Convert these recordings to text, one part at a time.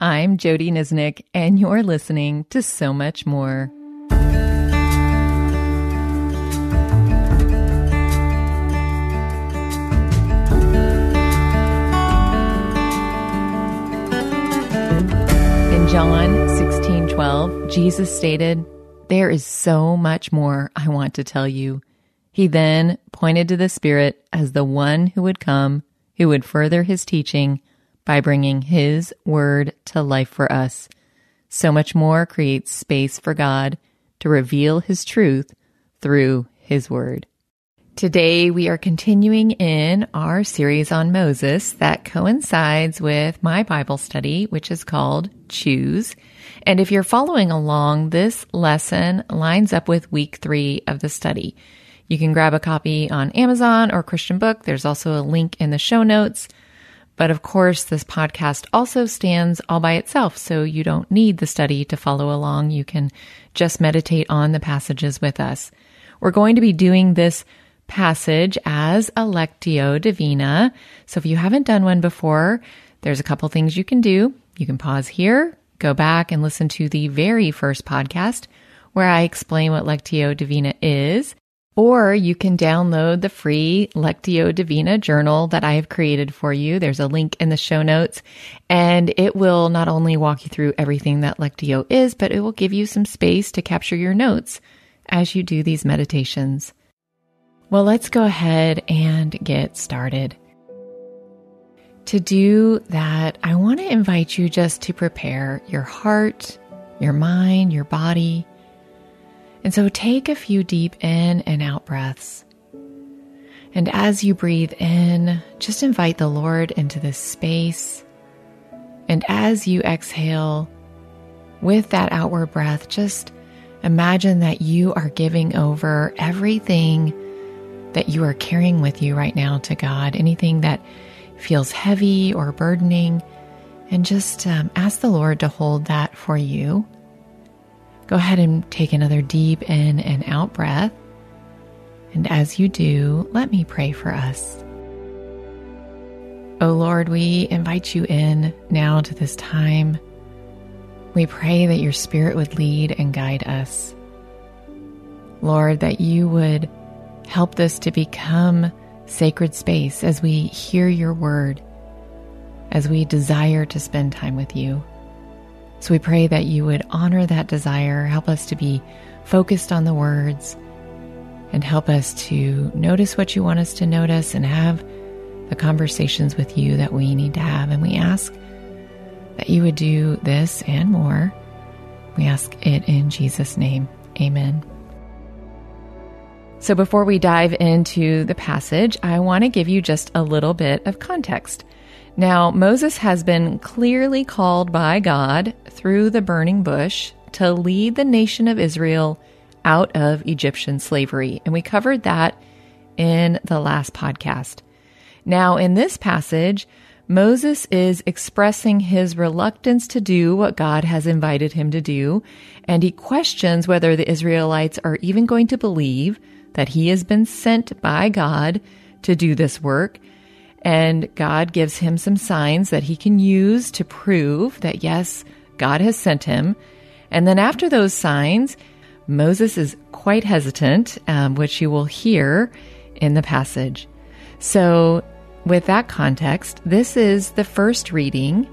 I'm Jodie Niznik, and you're listening to So Much More. In John 16 12, Jesus stated, There is so much more I want to tell you. He then pointed to the Spirit as the one who would come, who would further his teaching by bringing His Word to life for us. So much more creates space for God to reveal His truth through His Word. Today, we are continuing in our series on Moses that coincides with my Bible study, which is called Choose. And if you're following along, this lesson lines up with week three of the study. You can grab a copy on Amazon or Christianbook. There's also a link in the show notes. But of course, this podcast also stands all by itself, so you don't need the study to follow along. You can just meditate on the passages with us. We're going to be doing this passage as a Lectio Divina. So if you haven't done one before, there's a couple things you can do. You can pause here, go back and listen to the very first podcast where I explain what Lectio Divina is. Or you can download the free Lectio Divina journal that I have created for you. There's a link in the show notes, and it will not only walk you through everything that Lectio is, but it will give you some space to capture your notes as you do these meditations. Well, let's go ahead and get started. To do that, I want to invite you just to prepare your heart, your mind, your body and so take a few deep in and out breaths. And as you breathe in, just invite the Lord into this space. And as you exhale, with that outward breath, just imagine that you are giving over everything that you are carrying with you right now to God, anything that feels heavy or burdening, and just um, ask the Lord to hold that for you. Go ahead and take another deep in and out breath. And as you do, let me pray for us. Oh Lord, we invite you in now to this time. We pray that your Spirit would lead and guide us. Lord, that you would help this to become sacred space as we hear your word, as we desire to spend time with you. So we pray that you would honor that desire, help us to be focused on the words, and help us to notice what you want us to notice and have the conversations with you that we need to have. And we ask that you would do this and more. We ask it in Jesus' name. Amen. So, before we dive into the passage, I want to give you just a little bit of context. Now, Moses has been clearly called by God through the burning bush to lead the nation of Israel out of Egyptian slavery. And we covered that in the last podcast. Now, in this passage, Moses is expressing his reluctance to do what God has invited him to do, and he questions whether the Israelites are even going to believe that he has been sent by God to do this work and God gives him some signs that he can use to prove that, yes, God has sent him. And then after those signs, Moses is quite hesitant, um, which you will hear in the passage. So, with that context, this is the first reading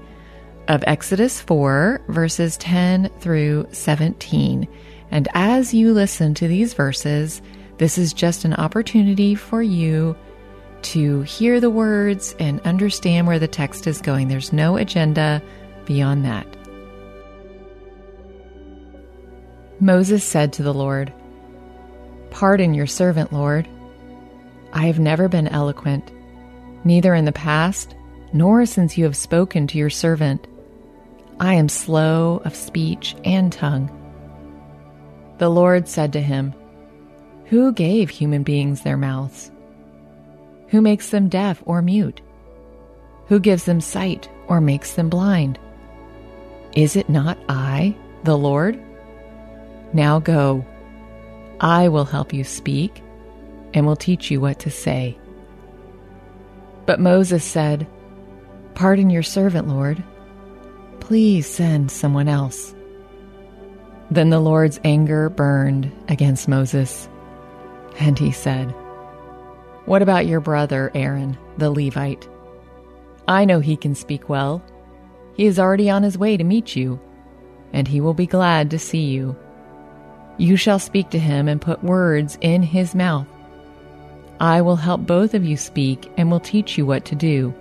of Exodus 4, verses 10 through 17. And as you listen to these verses, this is just an opportunity for you to hear the words and understand where the text is going. There's no agenda beyond that. Moses said to the Lord, Pardon your servant, Lord. I have never been eloquent, neither in the past nor since you have spoken to your servant. I am slow of speech and tongue. The Lord said to him, Who gave human beings their mouths? Who makes them deaf or mute? Who gives them sight or makes them blind? Is it not I, the Lord? Now go. I will help you speak and will teach you what to say. But Moses said, Pardon your servant, Lord. Please send someone else. Then the Lord's anger burned against Moses, and he said, What about your brother Aaron, the Levite? I know he can speak well. He is already on his way to meet you, and he will be glad to see you. You shall speak to him and put words in his mouth. I will help both of you speak and will teach you what to do.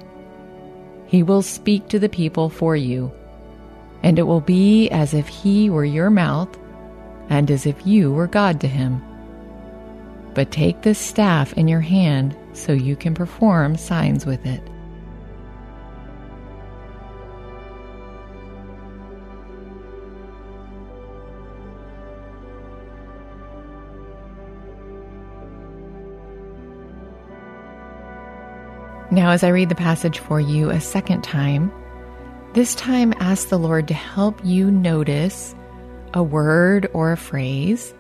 He will speak to the people for you and it will be as if he were your mouth and as if you were God to him. But take this staff in your hand so you can perform signs with it. Now, as I read the passage for you a second time, this time, ask the Lord to help you notice a word or a phrase,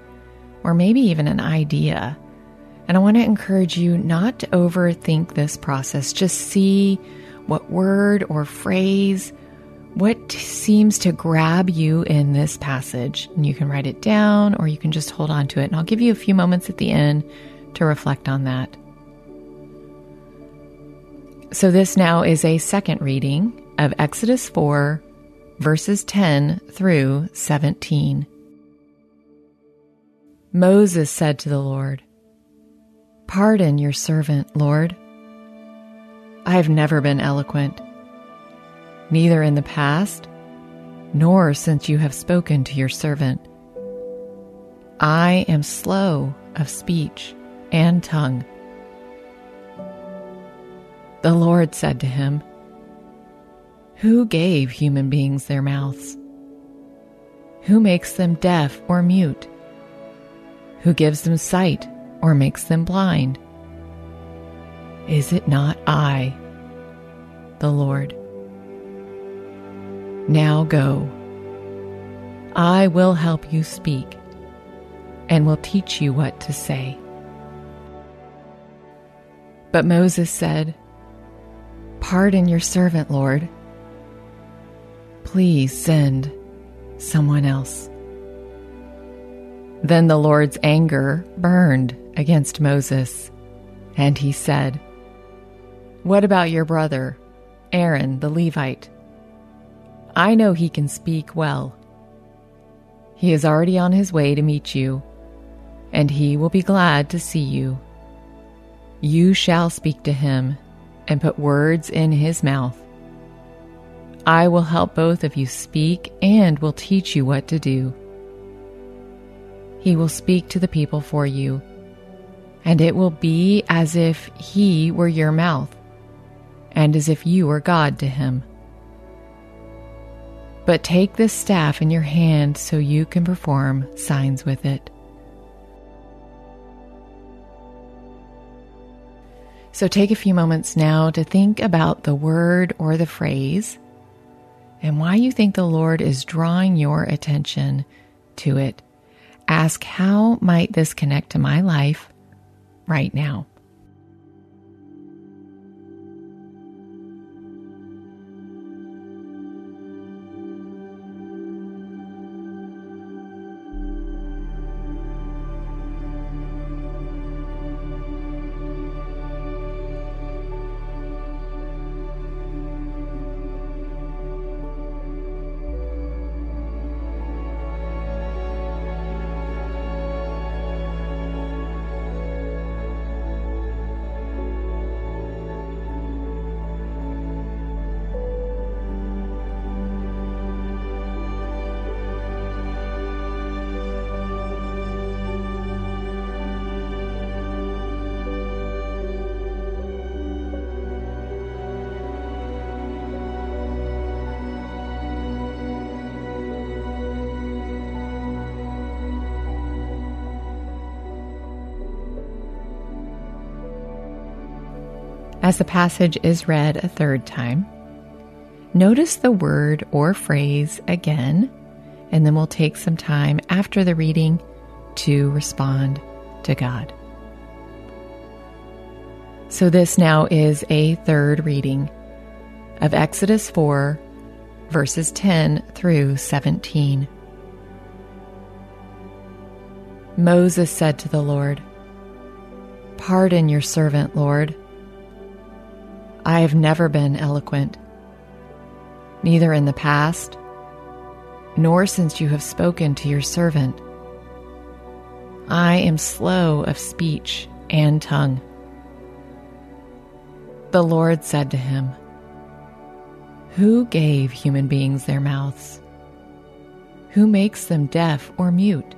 or maybe even an idea. And I want to encourage you not to overthink this process. Just see what word or phrase, what seems to grab you in this passage. And you can write it down or you can just hold on to it. And I'll give you a few moments at the end to reflect on that. So, this now is a second reading of Exodus 4, verses 10 through 17. Moses said to the Lord, Pardon your servant, Lord. I have never been eloquent, neither in the past nor since you have spoken to your servant. I am slow of speech and tongue. The Lord said to him, who gave human beings their mouths? Who makes them deaf or mute? Who gives them sight or makes them blind? Is it not I, the Lord? Now go. I will help you speak and will teach you what to say. But Moses said, Pardon your servant, Lord Please send someone else. Then the Lord's anger burned against Moses, and he said, What about your brother, Aaron the Levite? I know he can speak well. He is already on his way to meet you, and he will be glad to see you. You shall speak to him and put words in his mouth I will help both of you speak and will teach you what to do. He will speak to the people for you, and it will be as if he were your mouth, and as if you were God to him. But take this staff in your hand so you can perform signs with it. So take a few moments now to think about the word or the phrase and why you think the Lord is drawing your attention to it. Ask, how might this connect to my life right now? As the passage is read a third time, notice the word or phrase again, and then we'll take some time after the reading to respond to God. So, this now is a third reading of Exodus 4, verses 10 through 17. Moses said to the Lord, Pardon your servant, Lord. I have never been eloquent, neither in the past, nor since you have spoken to your servant. I am slow of speech and tongue. The Lord said to him, Who gave human beings their mouths? Who makes them deaf or mute?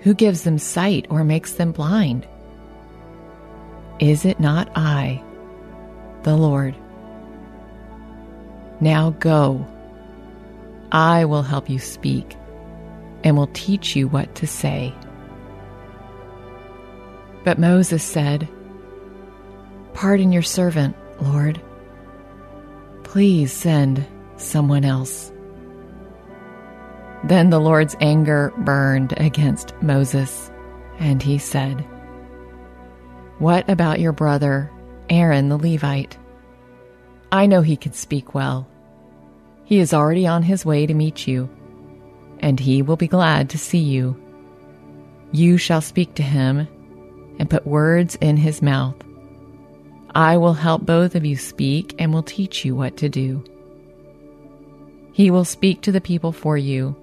Who gives them sight or makes them blind? Is it not I, the Lord? Now go. I will help you speak and will teach you what to say. But Moses said, Pardon your servant, Lord. Please send someone else. Then the Lord's anger burned against Moses, and he said, what about your brother, Aaron the Levite? I know he can speak well. He is already on his way to meet you, and he will be glad to see you. You shall speak to him and put words in his mouth. I will help both of you speak and will teach you what to do. He will speak to the people for you,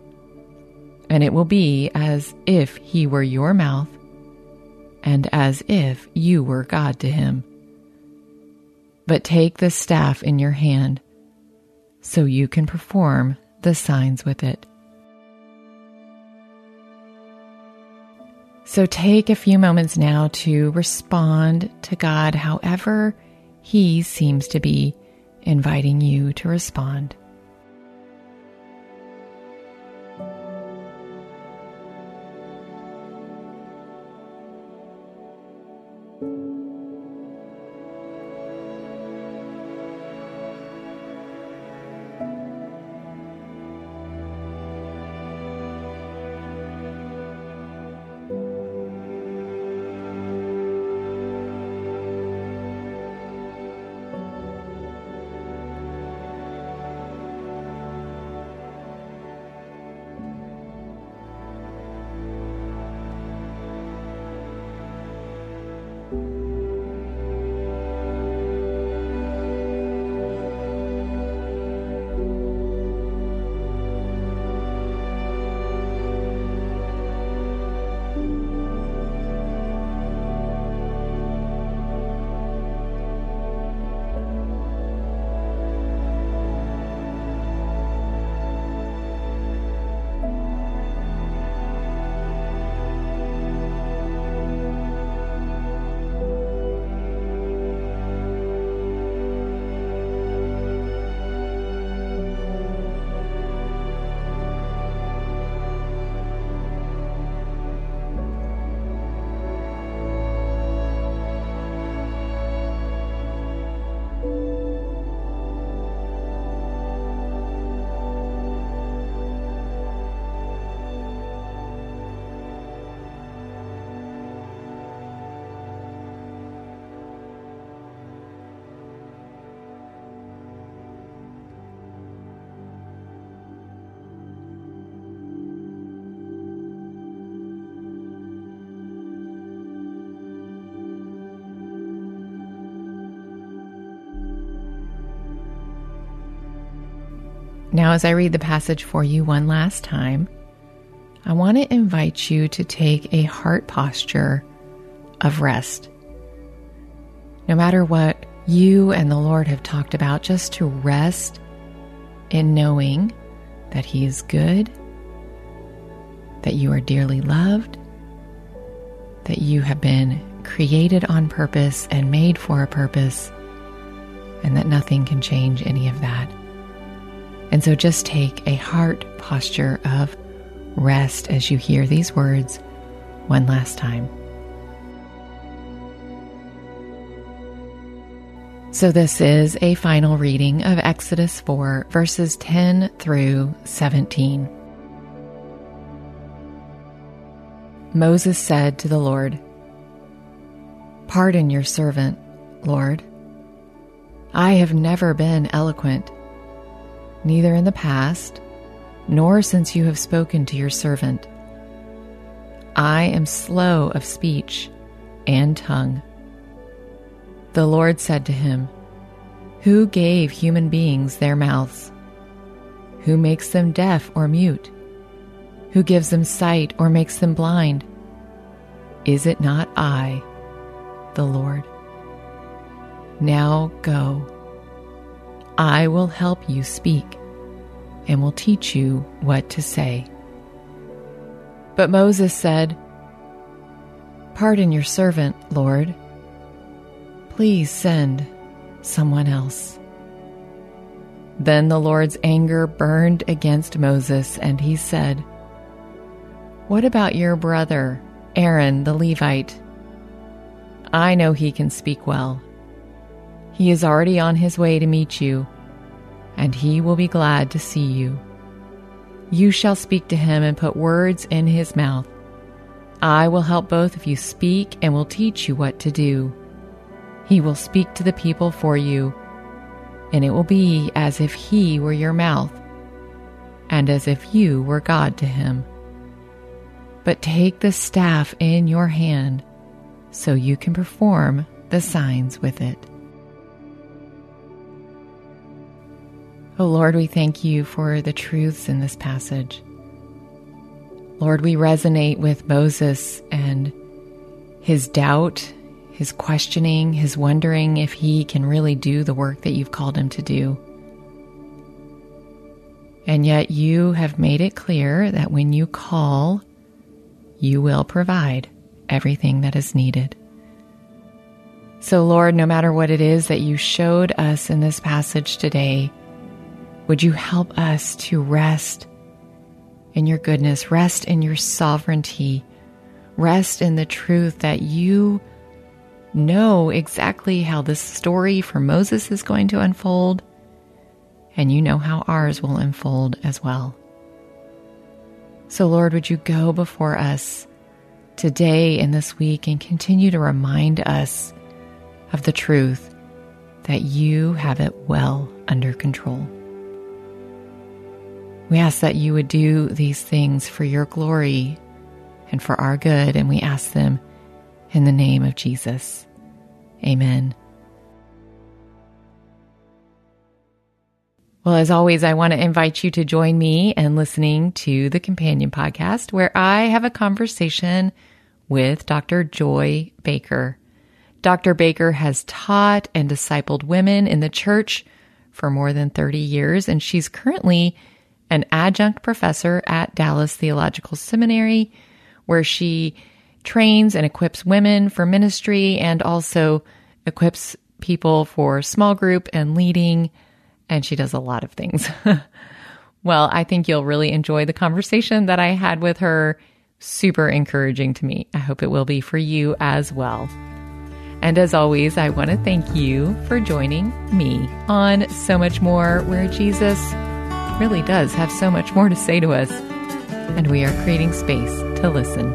and it will be as if he were your mouth and as if you were God to him. But take the staff in your hand so you can perform the signs with it. So take a few moments now to respond to God however He seems to be inviting you to respond. Now, as I read the passage for you one last time, I want to invite you to take a heart posture of rest. No matter what you and the Lord have talked about, just to rest in knowing that He is good, that you are dearly loved, that you have been created on purpose and made for a purpose, and that nothing can change any of that. And so just take a heart posture of rest as you hear these words one last time. So, this is a final reading of Exodus 4, verses 10 through 17. Moses said to the Lord, Pardon your servant, Lord. I have never been eloquent neither in the past, nor since you have spoken to your servant. I am slow of speech and tongue. The Lord said to him, Who gave human beings their mouths? Who makes them deaf or mute? Who gives them sight or makes them blind? Is it not I, the Lord? Now go. I will help you speak and will teach you what to say. But Moses said, Pardon your servant, Lord. Please send someone else. Then the Lord's anger burned against Moses, and he said, What about your brother, Aaron the Levite? I know he can speak well. He is already on his way to meet you, and he will be glad to see you. You shall speak to him and put words in his mouth. I will help both of you speak and will teach you what to do. He will speak to the people for you, and it will be as if he were your mouth, and as if you were God to him. But take the staff in your hand so you can perform the signs with it. Oh Lord, we thank you for the truths in this passage. Lord, we resonate with Moses and his doubt, his questioning, his wondering if he can really do the work that you've called him to do. And yet you have made it clear that when you call, you will provide everything that is needed. So, Lord, no matter what it is that you showed us in this passage today, would you help us to rest in your goodness, rest in your sovereignty, rest in the truth that you know exactly how this story for Moses is going to unfold, and you know how ours will unfold as well. So, Lord, would you go before us today and this week and continue to remind us of the truth that you have it well under control. We ask that you would do these things for your glory and for our good, and we ask them in the name of Jesus. Amen. Well, as always, I want to invite you to join me in listening to the Companion Podcast, where I have a conversation with Dr. Joy Baker. Dr. Baker has taught and discipled women in the church for more than 30 years, and she's currently an adjunct professor at Dallas Theological Seminary, where she trains and equips women for ministry and also equips people for small group and leading. And she does a lot of things. well, I think you'll really enjoy the conversation that I had with her. Super encouraging to me. I hope it will be for you as well. And as always, I want to thank you for joining me on So Much More, where Jesus really does have so much more to say to us, and we are creating space to listen.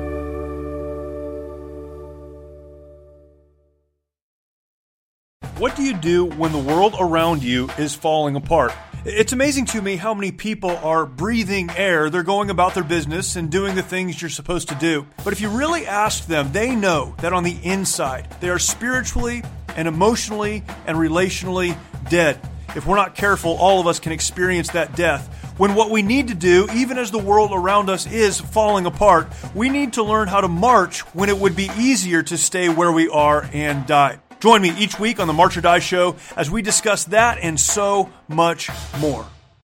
What do you do when the world around you is falling apart? It's amazing to me how many people are breathing air. They're going about their business and doing the things you're supposed to do. But if you really ask them, they know that on the inside, they are spiritually and emotionally and relationally dead if we're not careful, all of us can experience that death. When what we need to do, even as the world around us is falling apart, we need to learn how to march when it would be easier to stay where we are and die. Join me each week on the March or Die Show as we discuss that and so much more.